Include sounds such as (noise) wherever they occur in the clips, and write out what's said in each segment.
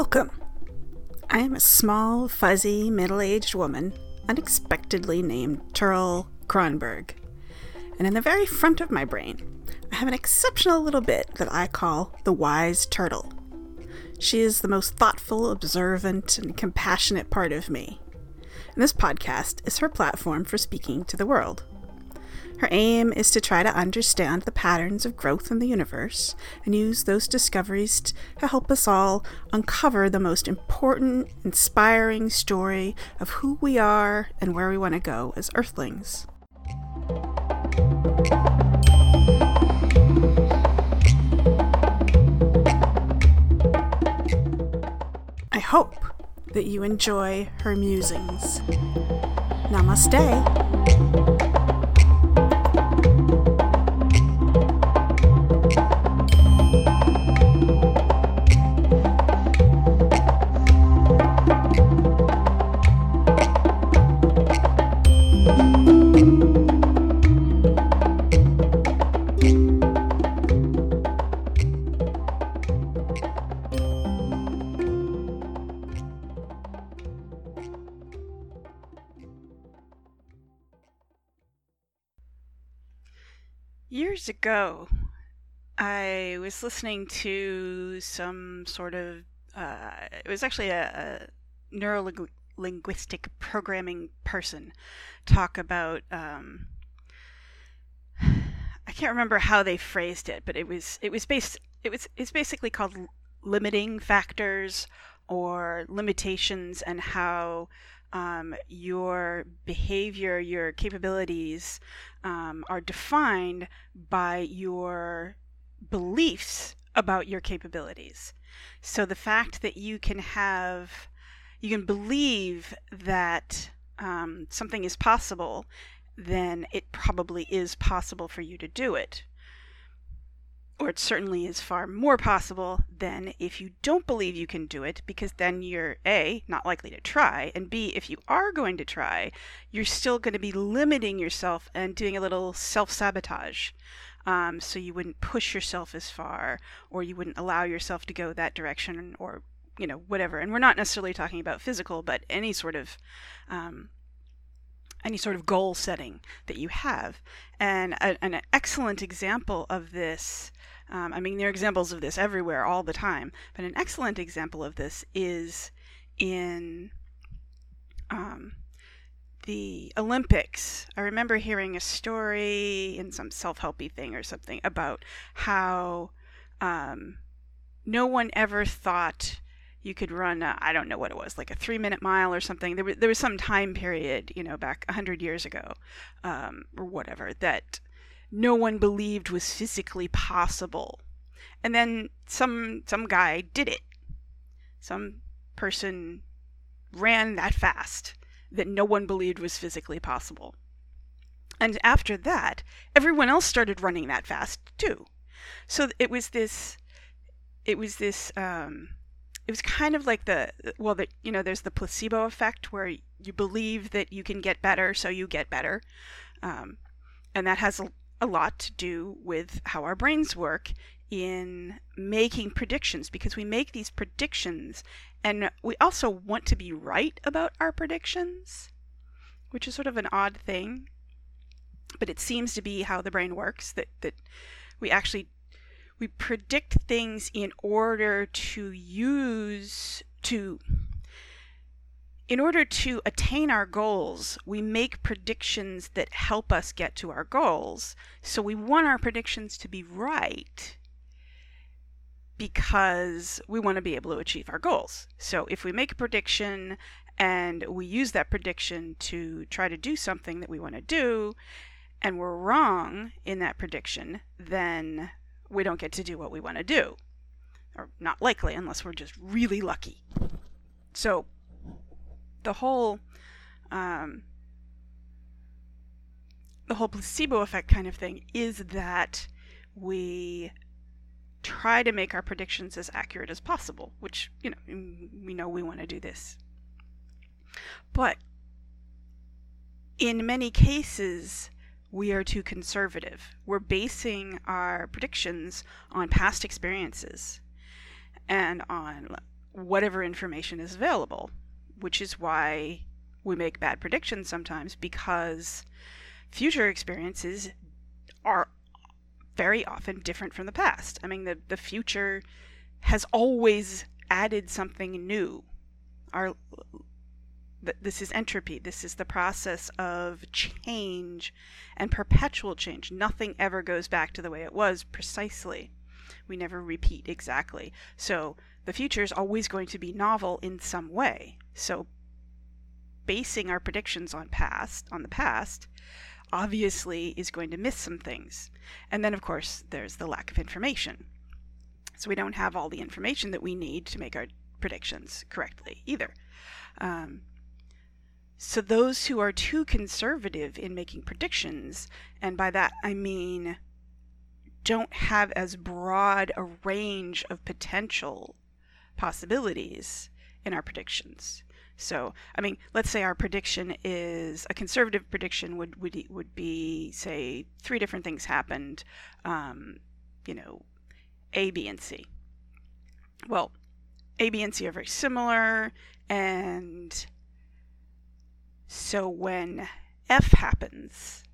Welcome. I am a small, fuzzy, middle aged woman, unexpectedly named Turl Kronberg. And in the very front of my brain, I have an exceptional little bit that I call the wise turtle. She is the most thoughtful, observant, and compassionate part of me. And this podcast is her platform for speaking to the world. Her aim is to try to understand the patterns of growth in the universe and use those discoveries to help us all uncover the most important, inspiring story of who we are and where we want to go as Earthlings. I hope that you enjoy her musings. Namaste. Years ago, I was listening to some sort of, uh, it was actually a, a neurolinguistic programming person talk about, um, I can't remember how they phrased it, but it was, it was based, it was, it's basically called limiting factors or limitations and how um, your behavior, your capabilities um, are defined by your beliefs about your capabilities. So the fact that you can have, you can believe that um, something is possible, then it probably is possible for you to do it or it certainly is far more possible than if you don't believe you can do it, because then you're A, not likely to try, and B, if you are going to try, you're still going to be limiting yourself and doing a little self sabotage. Um, so you wouldn't push yourself as far, or you wouldn't allow yourself to go that direction, or you know whatever. And we're not necessarily talking about physical, but any sort of um, any sort of goal setting that you have. And a, an excellent example of this, um, I mean, there are examples of this everywhere all the time, but an excellent example of this is in um, the Olympics. I remember hearing a story in some self helpy thing or something about how um, no one ever thought you could run I don't know what it was like a three minute mile or something there was, there was some time period you know back 100 years ago um, or whatever that no one believed was physically possible. And then some some guy did it. Some person ran that fast that no one believed was physically possible. And after that everyone else started running that fast too. So it was this it was this um, it was kind of like the well you know there's the placebo effect where you believe that you can get better so you get better. Um, and that has a, a lot to do with how our brains work in making predictions because we make these predictions and we also want to be right about our predictions which is sort of an odd thing but it seems to be how the brain works that that we actually we predict things in order to use to in order to attain our goals, we make predictions that help us get to our goals. So we want our predictions to be right because we want to be able to achieve our goals. So if we make a prediction and we use that prediction to try to do something that we want to do, and we're wrong in that prediction, then we don't get to do what we want to do. Or not likely, unless we're just really lucky. So, the whole, um, the whole placebo effect kind of thing is that we try to make our predictions as accurate as possible, which, you know, we know we want to do this. But in many cases, we are too conservative. We're basing our predictions on past experiences and on whatever information is available, which is why we make bad predictions sometimes because future experiences are very often different from the past. I mean, the, the future has always added something new. Our this is entropy. This is the process of change and perpetual change. Nothing ever goes back to the way it was precisely. We never repeat exactly. So the future is always going to be novel in some way. So basing our predictions on past on the past obviously is going to miss some things. And then of course there's the lack of information. So we don't have all the information that we need to make our predictions correctly either. Um, so those who are too conservative in making predictions, and by that I mean don't have as broad a range of potential possibilities in our predictions. So, I mean, let's say our prediction is a conservative prediction would would would be say three different things happened, um, you know, A, B, and C. Well, A, B, and C are very similar, and so when F happens,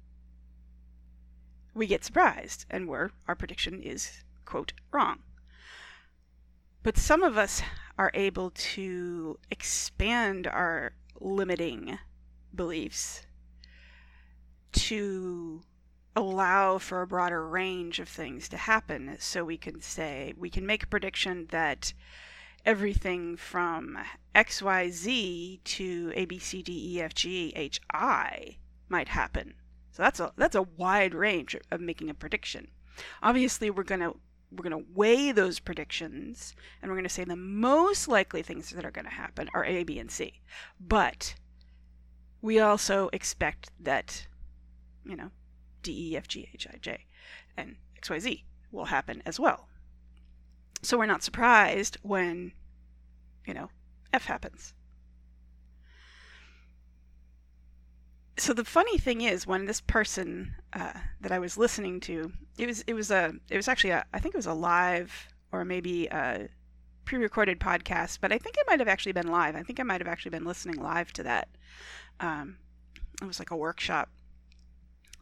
we get surprised and we're, our prediction is, quote, wrong. But some of us are able to expand our limiting beliefs to allow for a broader range of things to happen. So we can say, we can make a prediction that everything from XYZ to ABCDEFGHI might happen. So that's a that's a wide range of making a prediction. Obviously, we're going to we're going to weigh those predictions and we're going to say the most likely things that are going to happen are A, B, and C. But we also expect that, you know, D, E, F, G, H, I, J, and X, Y, Z will happen as well. So we're not surprised when, you know, F happens. So the funny thing is, when this person uh, that I was listening to, it was it was a it was actually a I think it was a live or maybe a pre-recorded podcast, but I think it might have actually been live. I think I might have actually been listening live to that. Um, it was like a workshop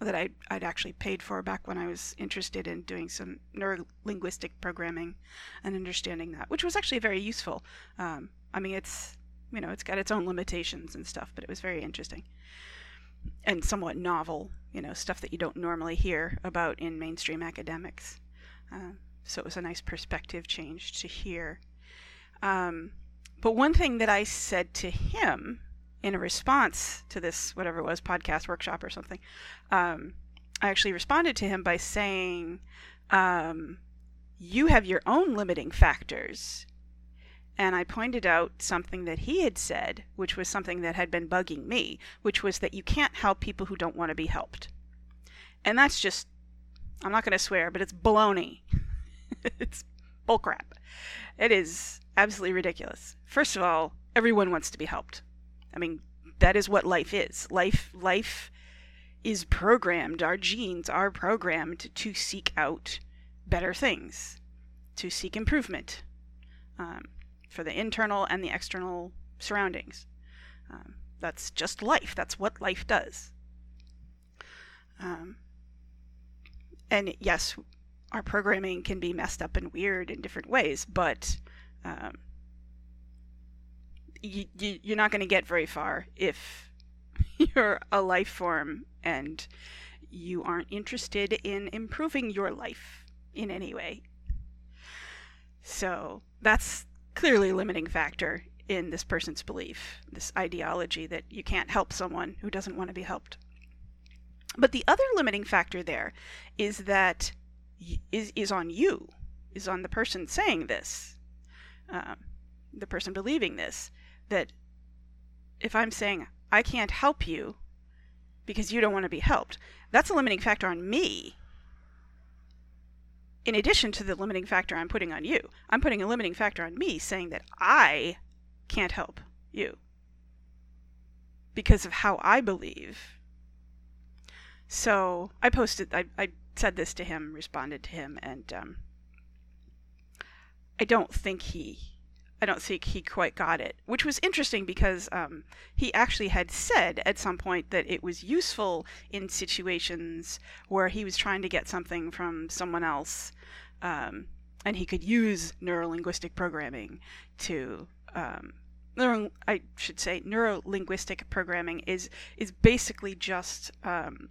that I, I'd actually paid for back when I was interested in doing some neurolinguistic programming and understanding that, which was actually very useful. Um, I mean, it's you know, it's got its own limitations and stuff, but it was very interesting and somewhat novel, you know, stuff that you don't normally hear about in mainstream academics. Uh, so it was a nice perspective change to hear. Um, but one thing that I said to him in a response to this, whatever it was, podcast workshop or something, um, I actually responded to him by saying, um, You have your own limiting factors. And I pointed out something that he had said, which was something that had been bugging me, which was that you can't help people who don't want to be helped. And that's just, I'm not going to swear, but it's baloney. (laughs) it's bullcrap. It is absolutely ridiculous. First of all, everyone wants to be helped. I mean, that is what life is. Life life is programmed. Our genes are programmed to seek out better things, to seek improvement um, for the internal and the external surroundings. Um, that's just life. That's what life does. Um, and yes, our programming can be messed up and weird in different ways, but um, you, you you're not going to get very far if (laughs) you're a life form and you aren't interested in improving your life in any way. So that's clearly limiting factor in this person's belief, this ideology that you can't help someone who doesn't want to be helped. But the other limiting factor there is that is is on you, is on the person saying this, um, the person believing this that if I'm saying I can't help you because you don't want to be helped, that's a limiting factor on me. In addition to the limiting factor I'm putting on you, I'm putting a limiting factor on me saying that I can't help you because of how I believe. So I posted, I, I said this to him, responded to him, and um, I don't think he I don't think he quite got it, which was interesting because um, he actually had said at some point that it was useful in situations where he was trying to get something from someone else, um, and he could use neurolinguistic programming to. Um, neuro, I should say neurolinguistic programming is is basically just um,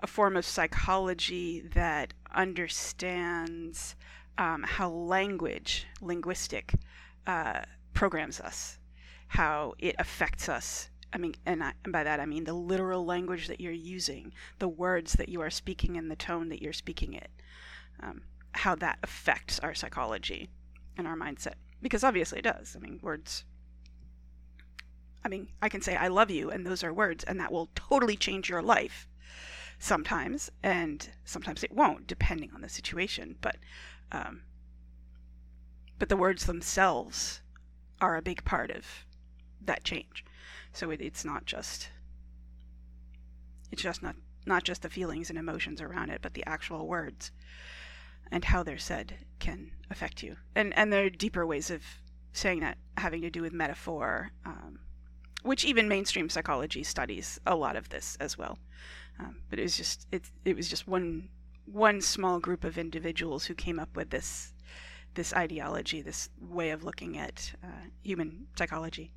a form of psychology that understands um, how language, linguistic, uh, programs us, how it affects us. I mean, and, I, and by that I mean the literal language that you're using, the words that you are speaking, and the tone that you're speaking it. Um, how that affects our psychology and our mindset. Because obviously it does. I mean, words. I mean, I can say I love you, and those are words, and that will totally change your life sometimes, and sometimes it won't, depending on the situation. But um, but the words themselves are a big part of that change. So it, it's not just it's just not not just the feelings and emotions around it, but the actual words and how they're said can affect you. And and there are deeper ways of saying that having to do with metaphor, um, which even mainstream psychology studies a lot of this as well. Um, but it was just it it was just one one small group of individuals who came up with this this ideology, this way of looking at uh, human psychology.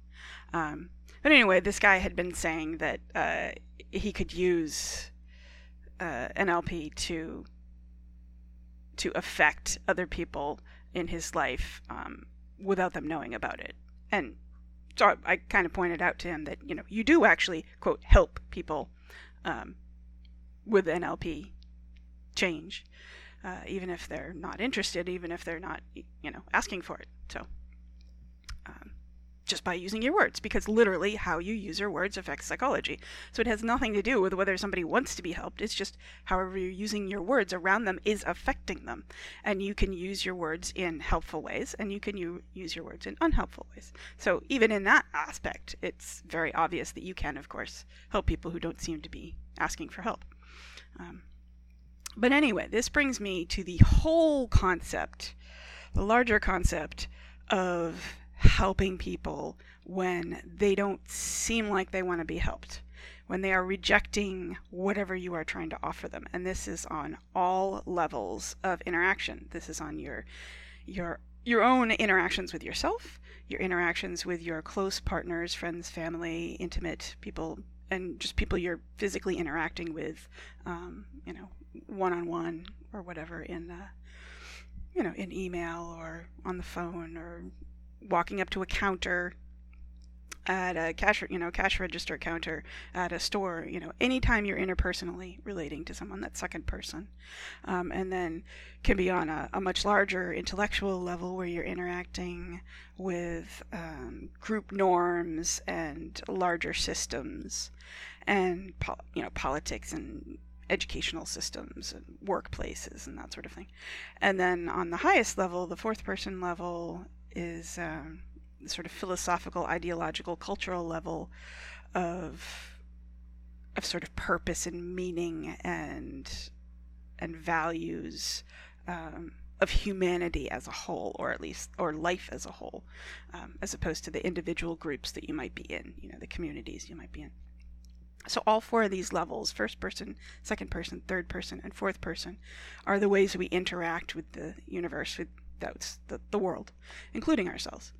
Um, but anyway, this guy had been saying that uh, he could use uh, NLP to to affect other people in his life um, without them knowing about it. And so I, I kind of pointed out to him that you know you do actually quote help people um, with NLP change uh, even if they're not interested, even if they're not, you know, asking for it. So, um, just by using your words, because literally how you use your words affects psychology. So it has nothing to do with whether somebody wants to be helped. It's just however you're using your words around them is affecting them. And you can use your words in helpful ways, and you can u- use your words in unhelpful ways. So even in that aspect, it's very obvious that you can, of course, help people who don't seem to be asking for help. Um, but anyway, this brings me to the whole concept, the larger concept of helping people when they don't seem like they want to be helped, when they are rejecting whatever you are trying to offer them. And this is on all levels of interaction. This is on your your your own interactions with yourself, your interactions with your close partners, friends, family, intimate people, and just people you're physically interacting with, um, you know, one on one or whatever in uh, you know in email or on the phone or walking up to a counter at a cash you know cash register counter at a store you know anytime you're interpersonally relating to someone that's second person um, and then can be on a, a, much larger intellectual level where you're interacting with um, group norms and larger systems and you know politics and educational systems and workplaces and that sort of thing. And then on the highest level, the fourth person level, is um, sort of philosophical, ideological, cultural level of of sort of purpose and meaning and and values um, of humanity as a whole, or at least or life as a whole, um, as opposed to the individual groups that you might be in, you know, the communities you might be in. So all four of these levels, first person, second person, third person, and fourth person, are the ways we interact with the universe, with those, the, the world, including ourselves.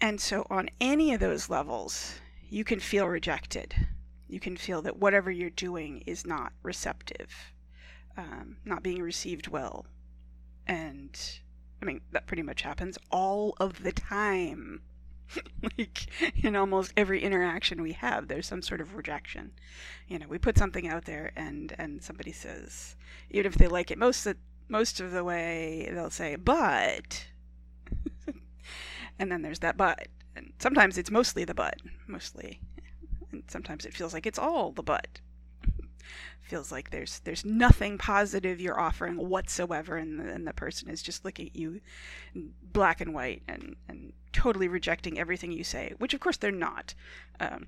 And so on any of those levels, you can feel rejected. You can feel that whatever you're doing is not receptive, um, not being received well. And I mean, that pretty much happens all of the time. (laughs) like in almost every interaction we have there's some sort of rejection you know we put something out there and and somebody says even if they like it most of most of the way they'll say but and then there's that but and sometimes it's mostly the but mostly. And sometimes it feels like it's all the but feels like there's there's nothing positive you're offering whatsoever and the, and the person is just looking at you black and white and and totally rejecting everything you say which of course they're not. Um,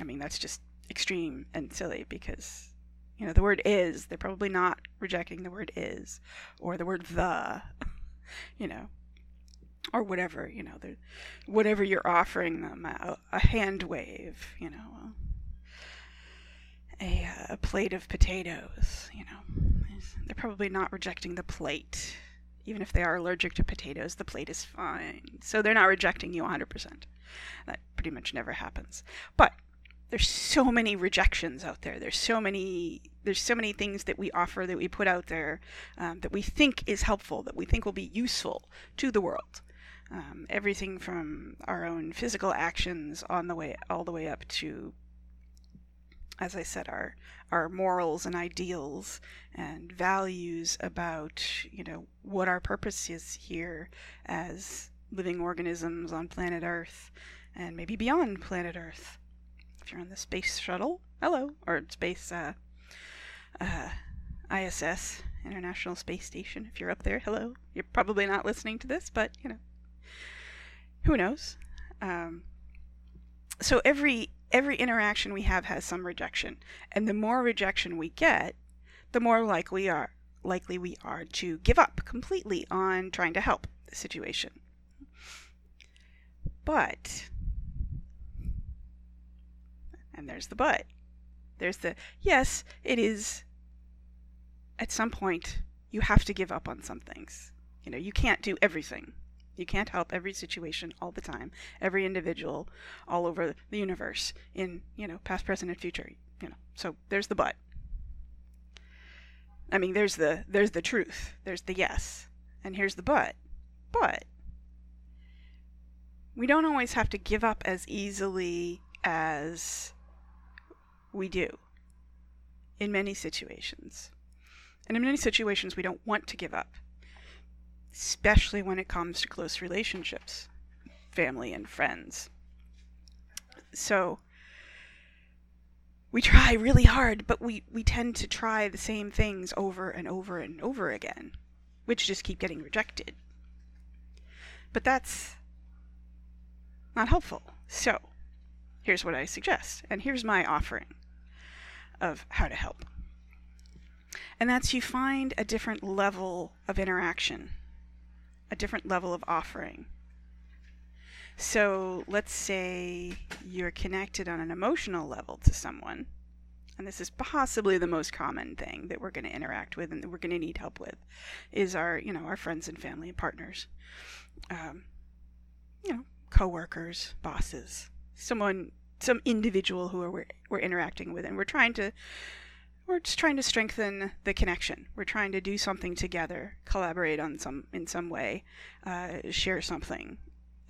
i mean that's just extreme and silly because you know the word is they're probably not rejecting the word is or the word the (laughs) you know or whatever you know, whatever you're offering them, a, a hand wave, you know, a, a plate of potatoes, you know, they're probably not rejecting the plate. Even if they are allergic to potatoes, the plate is fine. So they're not rejecting you 100%. That pretty much never happens. But there's so many rejections out there. There's so many there's so many things that we offer that we put out there um, that we think is helpful, that we think will be useful to the world. Um, everything from our own physical actions on the way all the way up to as I said, our our morals and ideals and values about you know what our purpose is here as living organisms on planet Earth and maybe beyond planet Earth. If you're on the space shuttle, hello, or space uh, uh, ISS, International Space Station. If you're up there, hello. You're probably not listening to this, but you know, who knows? Um, so every every interaction we have has some rejection, and the more rejection we get, the more likely are likely we are to give up completely on trying to help the situation. But and there's the but. There's the yes, it is at some point you have to give up on some things. You know, you can't do everything. You can't help every situation all the time, every individual all over the universe in, you know, past, present, and future, you know. So there's the but. I mean, there's the there's the truth. There's the yes. And here's the but. But we don't always have to give up as easily as we do in many situations. And in many situations, we don't want to give up especially when it comes to close relationships, family and friends. So we try really hard, but we, we tend to try the same things over and over and over again, which just keep getting rejected. But that's not helpful. So here's what I suggest, and here's my offering of how to help. And that's you find a different level of interaction a different level of offering. So let's say you're connected on an emotional level to someone, and this is possibly the most common thing that we're going to interact with and that we're going to need help with, is our you know our friends and family and partners, um, you know coworkers, bosses, someone, some individual who we're, we're interacting with, and we're trying to we're just trying to strengthen the connection. We're trying to do something together, collaborate on some in some way, uh, share something,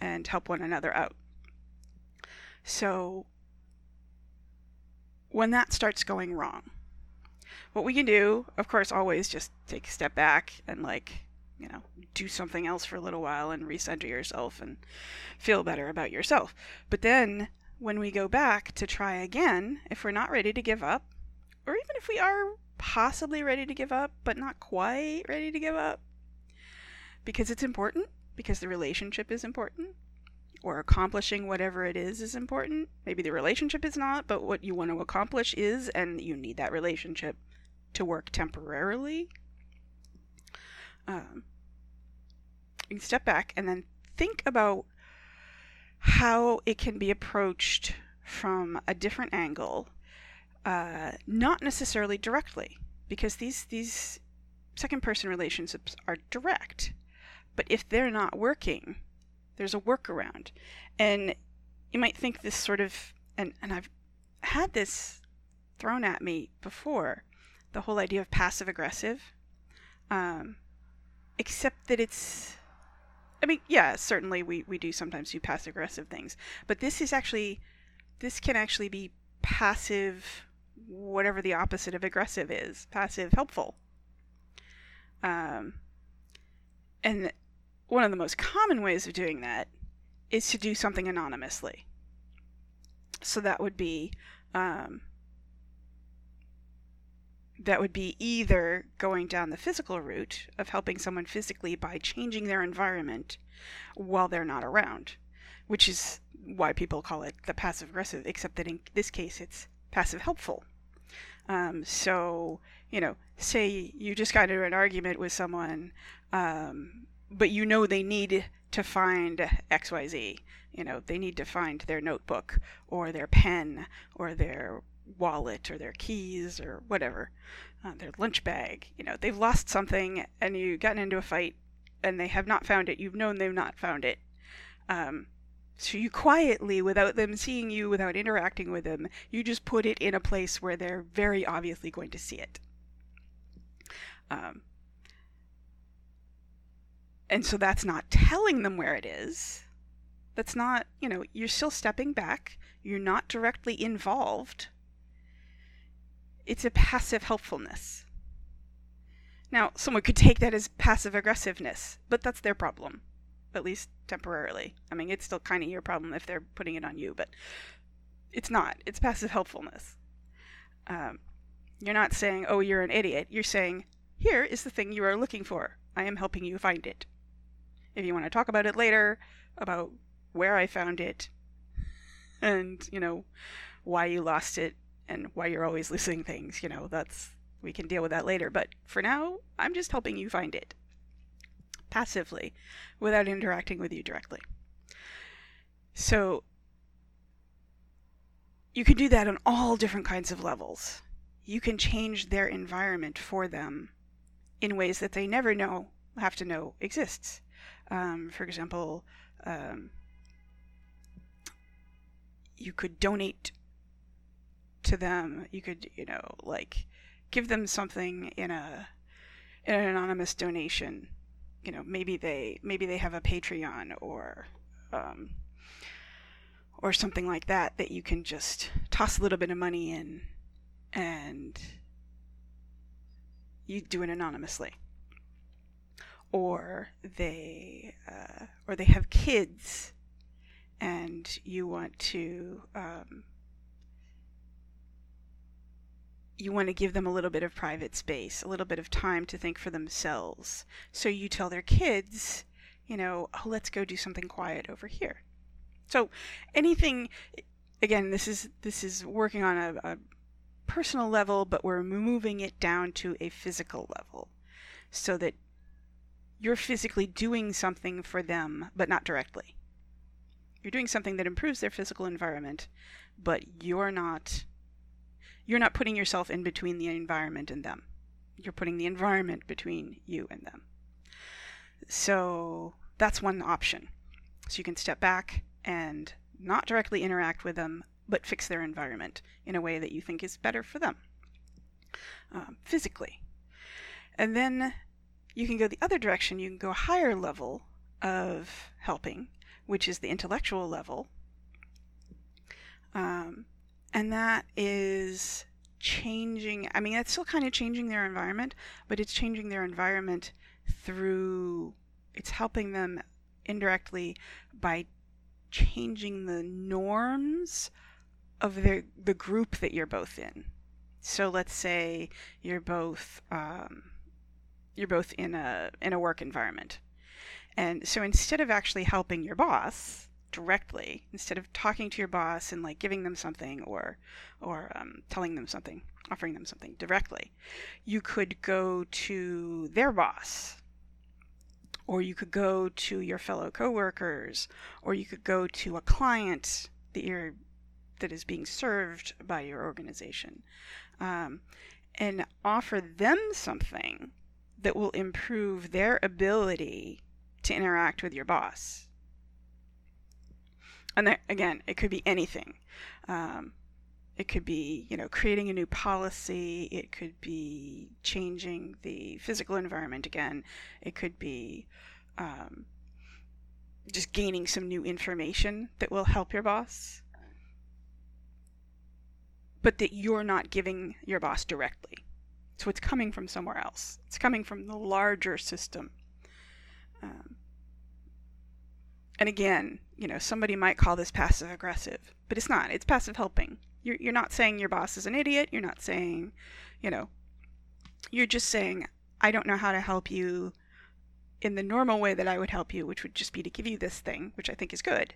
and help one another out. So when that starts going wrong, what we can do, of course, always just take a step back and like you know do something else for a little while and recenter yourself and feel better about yourself. But then when we go back to try again, if we're not ready to give up, or even if we are possibly ready to give up, but not quite ready to give up, because it's important, because the relationship is important, or accomplishing whatever it is is important. Maybe the relationship is not, but what you want to accomplish is, and you need that relationship to work temporarily. Um, you can step back and then think about how it can be approached from a different angle uh, not necessarily directly, because these these second person relationships are direct. But if they're not working, there's a workaround. And you might think this sort of and, and I've had this thrown at me before, the whole idea of passive aggressive. Um, except that it's I mean, yeah, certainly we, we do sometimes do passive aggressive things, but this is actually this can actually be passive whatever the opposite of aggressive is passive helpful um, and one of the most common ways of doing that is to do something anonymously so that would be um, that would be either going down the physical route of helping someone physically by changing their environment while they're not around, which is why people call it the passive aggressive, except that in this case it's passive helpful. Um, so, you know, say you just got into an argument with someone, um, but you know they need to find XYZ. You know, they need to find their notebook or their pen or their wallet or their keys or whatever, uh, their lunch bag. You know, they've lost something and you've gotten into a fight and they have not found it. You've known they've not found it. Um, so you quietly, without them seeing you, without interacting with them, you just put it in a place where they're very obviously going to see it. Um, and so that's not telling them where it is. That's not, you know, you're still stepping back. You're not directly involved. It's a passive helpfulness. Now, someone could take that as passive aggressiveness, but that's their problem, at least temporarily. I mean, it's still kind of your problem if they're putting it on you, but it's not. It's passive helpfulness. Um, you're not saying, oh, you're an idiot. You're saying, here is the thing you are looking for. I am helping you find it. If you want to talk about it later, about where I found it, and, you know, why you lost it, and why you're always losing things, you know, that's we can deal with that later. But for now, I'm just helping you find it passively without interacting with you directly. So you can do that on all different kinds of levels. You can change their environment for them in ways that they never know have to know exists. Um, for example, um, you could donate to them. You could, you know, like give them something in a in an anonymous donation. You know, maybe they maybe they have a Patreon or um, or something like that that you can just toss a little bit of money in and you do it anonymously. Or they uh, or they have kids and you want to um, you want to give them a little bit of private space, a little bit of time to think for themselves. So you tell their kids, you know, oh, let's go do something quiet over here. So anything, again, this is this is working on a, a personal level, but we're moving it down to a physical level, so that you're physically doing something for them, but not directly. You're doing something that improves their physical environment, but you're not you're not putting yourself in between the environment and them. You're putting the environment between you and them. So that's one option. So you can step back and not directly interact with them, but fix their environment in a way that you think is better for them um, physically. And then you can go the other direction. You can go a higher level of helping, which is the intellectual level. Um, and that is changing i mean it's still kind of changing their environment but it's changing their environment through it's helping them indirectly by changing the norms of the the group that you're both in. So let's say you're both um, you're both in a in a work environment. And so instead of actually helping your boss directly instead of talking to your boss and like giving them something or or um, telling them something offering them something directly you could go to their boss. Or you could go to your fellow coworkers. Or you could go to a client that you're that is being served by your organization. Um, and offer them something that will improve their ability to interact with your boss and there, again, it could be anything. Um, it could be, you know, creating a new policy. It could be changing the physical environment again. It could be um, just gaining some new information that will help your boss, but that you're not giving your boss directly. So it's coming from somewhere else. It's coming from the larger system. Um, and again, you know, somebody might call this passive aggressive, but it's not. It's passive helping. You're, you're not saying your boss is an idiot. You're not saying, you know, you're just saying, I don't know how to help you in the normal way that I would help you, which would just be to give you this thing, which I think is good.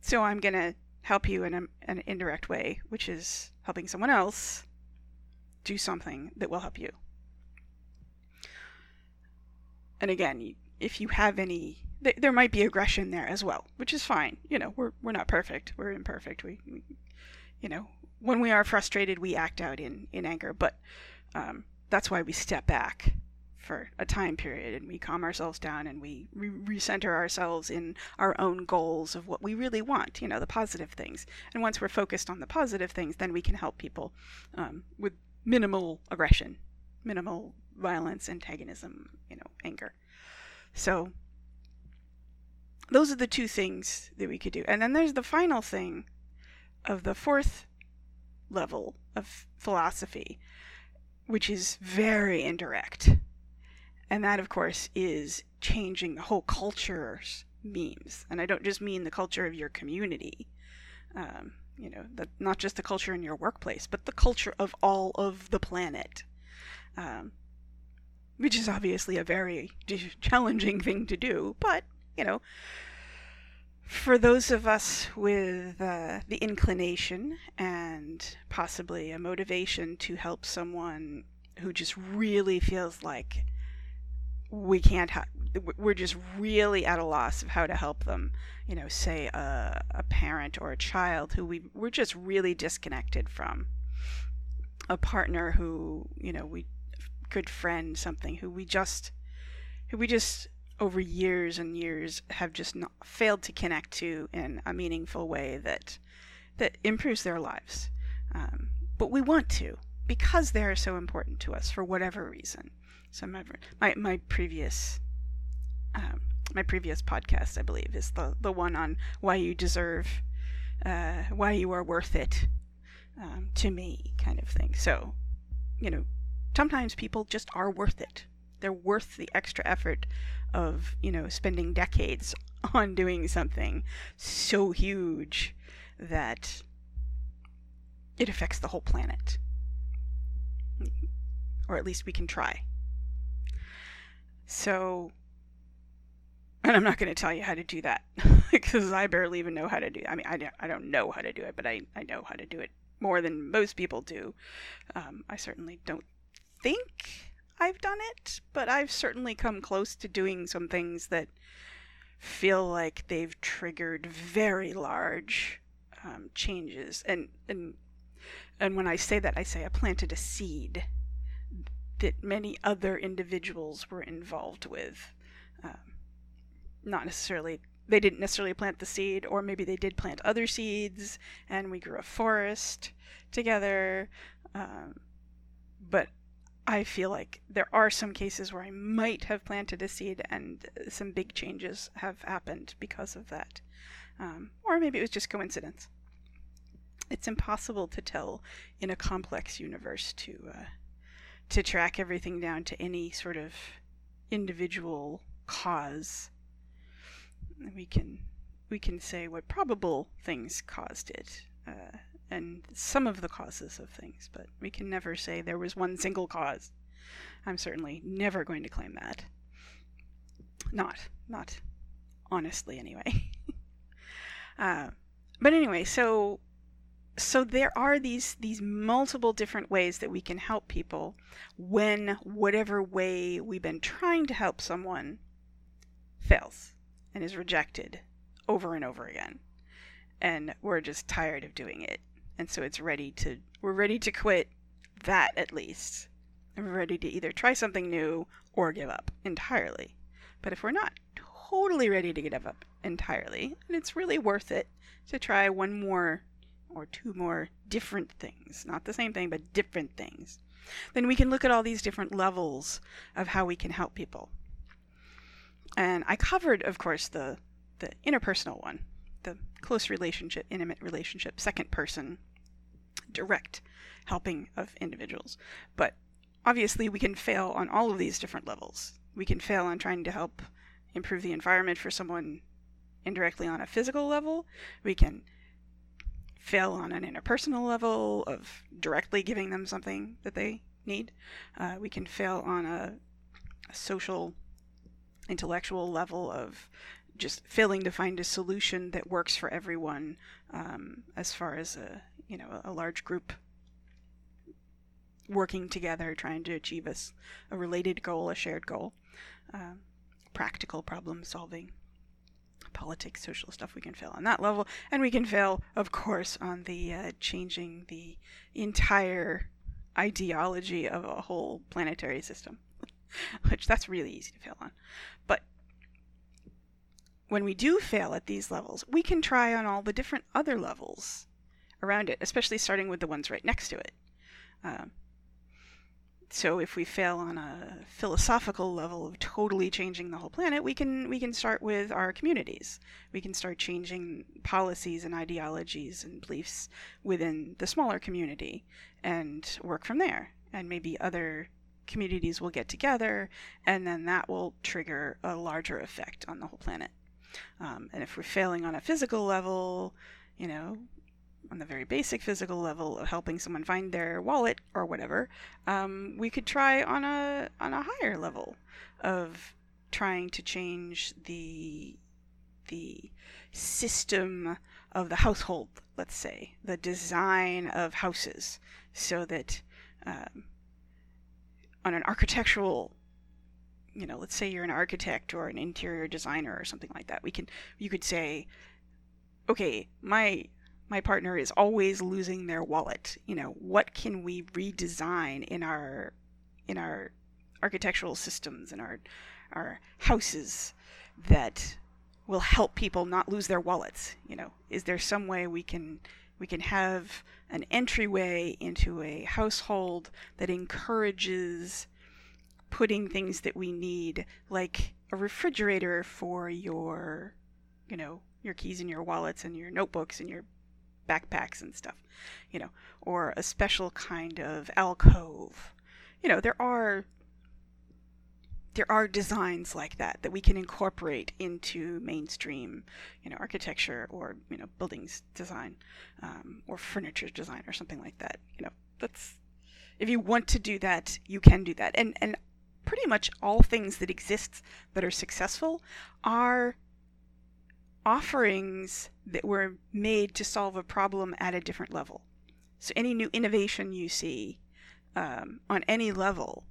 So I'm going to help you in a, an indirect way, which is helping someone else do something that will help you. And again, you, if you have any th- there might be aggression there as well, which is fine. You know, we're we're not perfect. We're imperfect. We, we you know, when we are frustrated, we act out in in anger. But um, that's why we step back for a time period and we calm ourselves down and we re- recenter ourselves in our own goals of what we really want. You know, the positive things. And once we're focused on the positive things, then we can help people um, with minimal aggression, minimal violence, antagonism, you know, anger. So those are the two things that we could do. And then there's the final thing of the fourth level of philosophy, which is very indirect. And that, of course, is changing the whole culture's memes. And I don't just mean the culture of your community, um, you know, the, not just the culture in your workplace, but the culture of all of the planet. Um, which is obviously a very challenging thing to do, but you know, for those of us with uh, the inclination and possibly a motivation to help someone who just really feels like we can't ha- we're just really at a loss of how to help them you know say a, a parent or a child who we we're just really disconnected from. A partner who you know we good friend something who we just who we just over years and years have just not failed to connect to in a meaningful way that that improves their lives. Um, but we want to because they are so important to us for whatever reason. So my my, my previous um, my previous podcast, I believe, is the the one on why you deserve, uh, why you are worth it, um, to me, kind of thing. So, you know, sometimes people just are worth it. They're worth the extra effort of, you know, spending decades (laughs) on doing something so huge that it affects the whole planet. Or at least we can try. So, and I'm not going to tell you how to do that (laughs) because I barely even know how to do it. I mean, I don't, I don't know how to do it, but I, I know how to do it more than most people do. Um, I certainly don't think I've done it, but I've certainly come close to doing some things that feel like they've triggered very large um, changes. And and and when I say that, I say I planted a seed that many other individuals were involved with. Um, not necessarily they didn't necessarily plant the seed, or maybe they did plant other seeds, and we grew a forest together. Um, but I feel like there are some cases where I might have planted a seed and some big changes have happened because of that. Um, or maybe it was just coincidence. It's impossible to tell in a complex universe to uh, to track everything down to any sort of individual cause. We can we can say what probable things caused it. Uh, and some of the causes of things, but we can never say there was one single cause. I'm certainly never going to claim that. Not, not honestly, anyway. (laughs) uh, but anyway, so so there are these these multiple different ways that we can help people when whatever way we've been trying to help someone fails and is rejected over and over again and we're just tired of doing it and so it's ready to we're ready to quit that at least. And we're ready to either try something new or give up entirely. But if we're not totally ready to give up entirely and it's really worth it to try one more or two more different things. Not the same thing but different things. Then we can look at all these different levels of how we can help people. And i covered of course the the interpersonal one the close relationship, intimate relationship, second person, direct helping of individuals. But obviously, we can fail on all of these different levels. We can fail on trying to help improve the environment for someone indirectly on a physical level. We can fail on an interpersonal level of directly giving them something that they need. Uh, we can fail on a, a social, intellectual level of just failing to find a solution that works for everyone um, as far as a you know a large group working together trying to achieve a, a related goal a shared goal um, practical problem solving. Politics, social stuff, we can fail on that level. And we can fail, of course, on the uh, changing the entire ideology of a whole planetary system, (laughs) which that's really easy to fail on. But when we do fail at these levels, we can try on all the different other levels around it, especially starting with the ones right next to it. Um, so if we fail on a philosophical level of totally changing the whole planet, we can we can start with our communities. We can start changing policies and ideologies and beliefs within the smaller community and work from there. And maybe other communities will get together, and then that will trigger a larger effect on the whole planet. Um, and if we're failing on a physical level, you know, on the very basic physical level of helping someone find their wallet or whatever, um, we could try on a on a higher level of trying to change the the system of the household, let's say, the design of houses, so that um, on an architectural you know let's say you're an architect or an interior designer or something like that we can you could say okay my my partner is always losing their wallet. You know, what can we redesign in our in our architectural systems and our our houses that will help people not lose their wallets? You know, is there some way we can we can have an entryway into a household that encourages putting things that we need like a refrigerator for your you know your keys and your wallets and your notebooks and your backpacks and stuff, you know, or a special kind of alcove. You know, there are there are designs like that that we can incorporate into mainstream, you know, architecture or you know buildings design, um, or furniture design or something like that. You know, that's if you want to do that, you can do that. And and pretty much all things that exist that are successful are offerings that were made to solve a problem at a different level. So any new innovation you see um, on any level,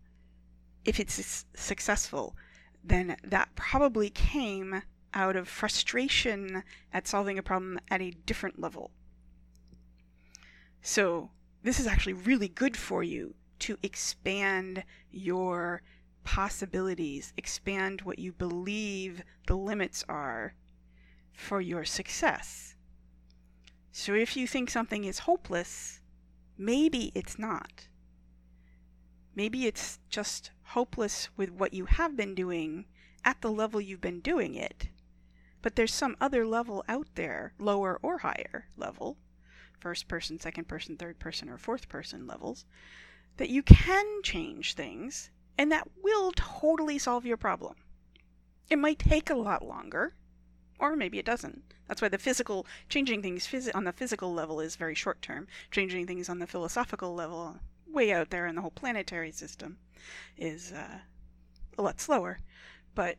if it's successful, then that probably came out of frustration at solving a problem at a different level. So this is actually really good for you to expand your possibilities, expand what you believe the limits are for your success. So if you think something is hopeless, maybe it's not. Maybe it's just hopeless with what you have been doing at the level you've been doing it. But there's some other level out there, lower or higher level, first person, second person, third person, or fourth person levels, that you can change things and that will totally solve your problem. It might take a lot longer, or maybe it doesn't. That's why the physical changing things phys- on the physical level is very short term. Changing things on the philosophical level, way out there in the whole planetary system, is uh, a lot slower. But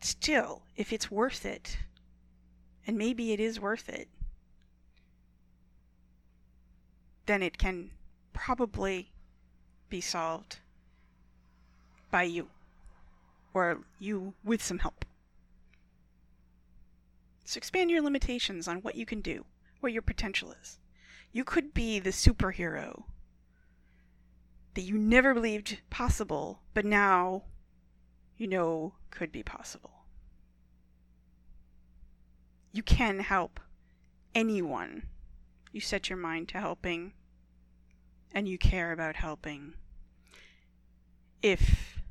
still, if it's worth it, and maybe it is worth it, then it can probably be solved by you or you with some help. So expand your limitations on what you can do, what your potential is. You could be the superhero that you never believed possible, but now you know could be possible. You can help anyone. You set your mind to helping and you care about helping. If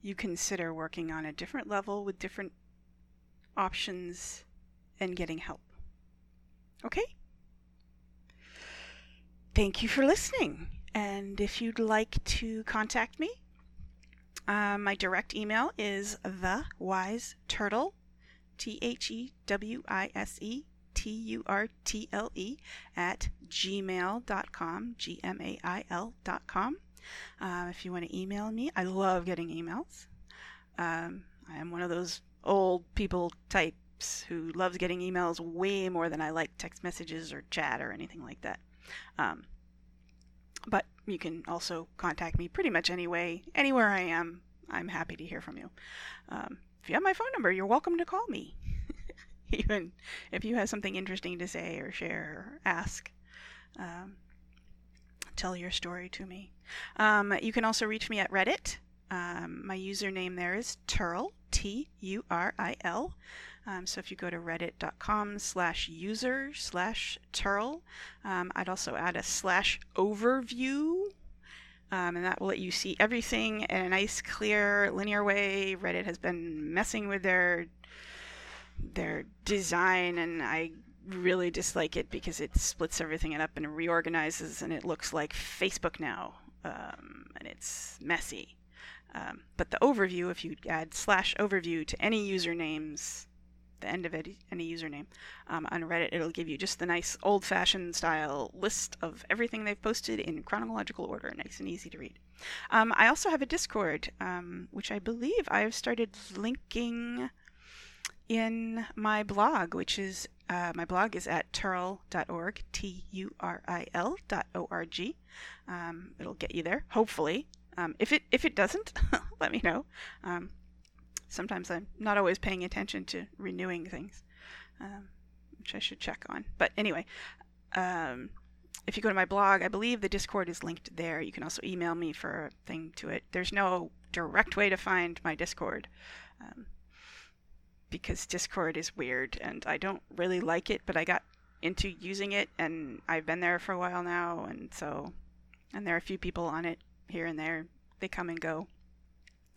you consider working on a different level with different options and getting help. Okay? Thank you for listening. And if you'd like to contact me, uh, my direct email is the wise turtle, T H E W I S E T U R T L E, at gmail.com, G M A I L.com. Uh, if you want to email me, I love getting emails. Um, I am one of those old people types who loves getting emails way more than I like text messages or chat or anything like that. Um, but you can also contact me pretty much anyway, anywhere I am. I'm happy to hear from you. Um, if you have my phone number, you're welcome to call me. (laughs) Even if you have something interesting to say or share or ask, um, tell your story to me. Um, you can also reach me at Reddit. Um, my username there is Turil, T U R I L. Um, so if you go to reddit.com slash user slash Turil, um, I'd also add a slash overview um, and that will let you see everything in a nice, clear, linear way. Reddit has been messing with their their design, and I really dislike it because it splits everything up and reorganizes, and it looks like Facebook now, um, and it's messy. Um, but the overview, if you add slash overview to any usernames, the end of it, any username um, on Reddit, it'll give you just the nice old fashioned style list of everything they've posted in chronological order, nice and easy to read. Um, I also have a Discord, um, which I believe I've started linking in my blog, which is uh, my blog is at turil.org, T U R I L dot O R G. Um, it'll get you there, hopefully. Um, if it if it doesn't, (laughs) let me know. Um, sometimes I'm not always paying attention to renewing things, um, which I should check on. But anyway, um, if you go to my blog, I believe the Discord is linked there. You can also email me for a thing to it. There's no direct way to find my Discord um, because Discord is weird and I don't really like it, but I got into using it and I've been there for a while now, and so and there are a few people on it here and there. They come and go.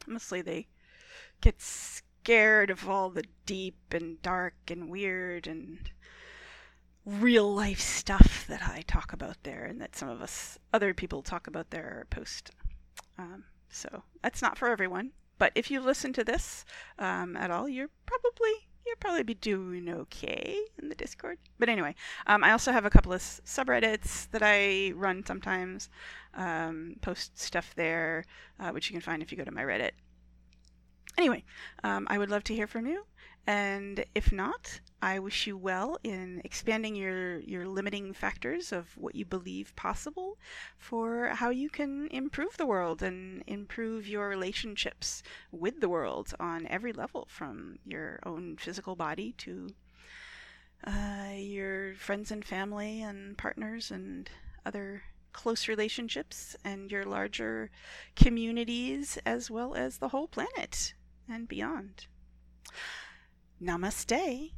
Mostly they get scared of all the deep and dark and weird and real life stuff that I talk about there and that some of us other people talk about there or post. Um, so that's not for everyone. But if you listen to this um, at all, you're probably you'll probably be doing okay in the Discord. But anyway, um, I also have a couple of subreddits that I run sometimes, um, post stuff there, uh, which you can find if you go to my Reddit. Anyway, um, I would love to hear from you. And if not, I wish you well in expanding your, your limiting factors of what you believe possible for how you can improve the world and improve your relationships with the world on every level, from your own physical body to uh, your friends and family and partners and other close relationships and your larger communities as well as the whole planet and beyond. Namaste.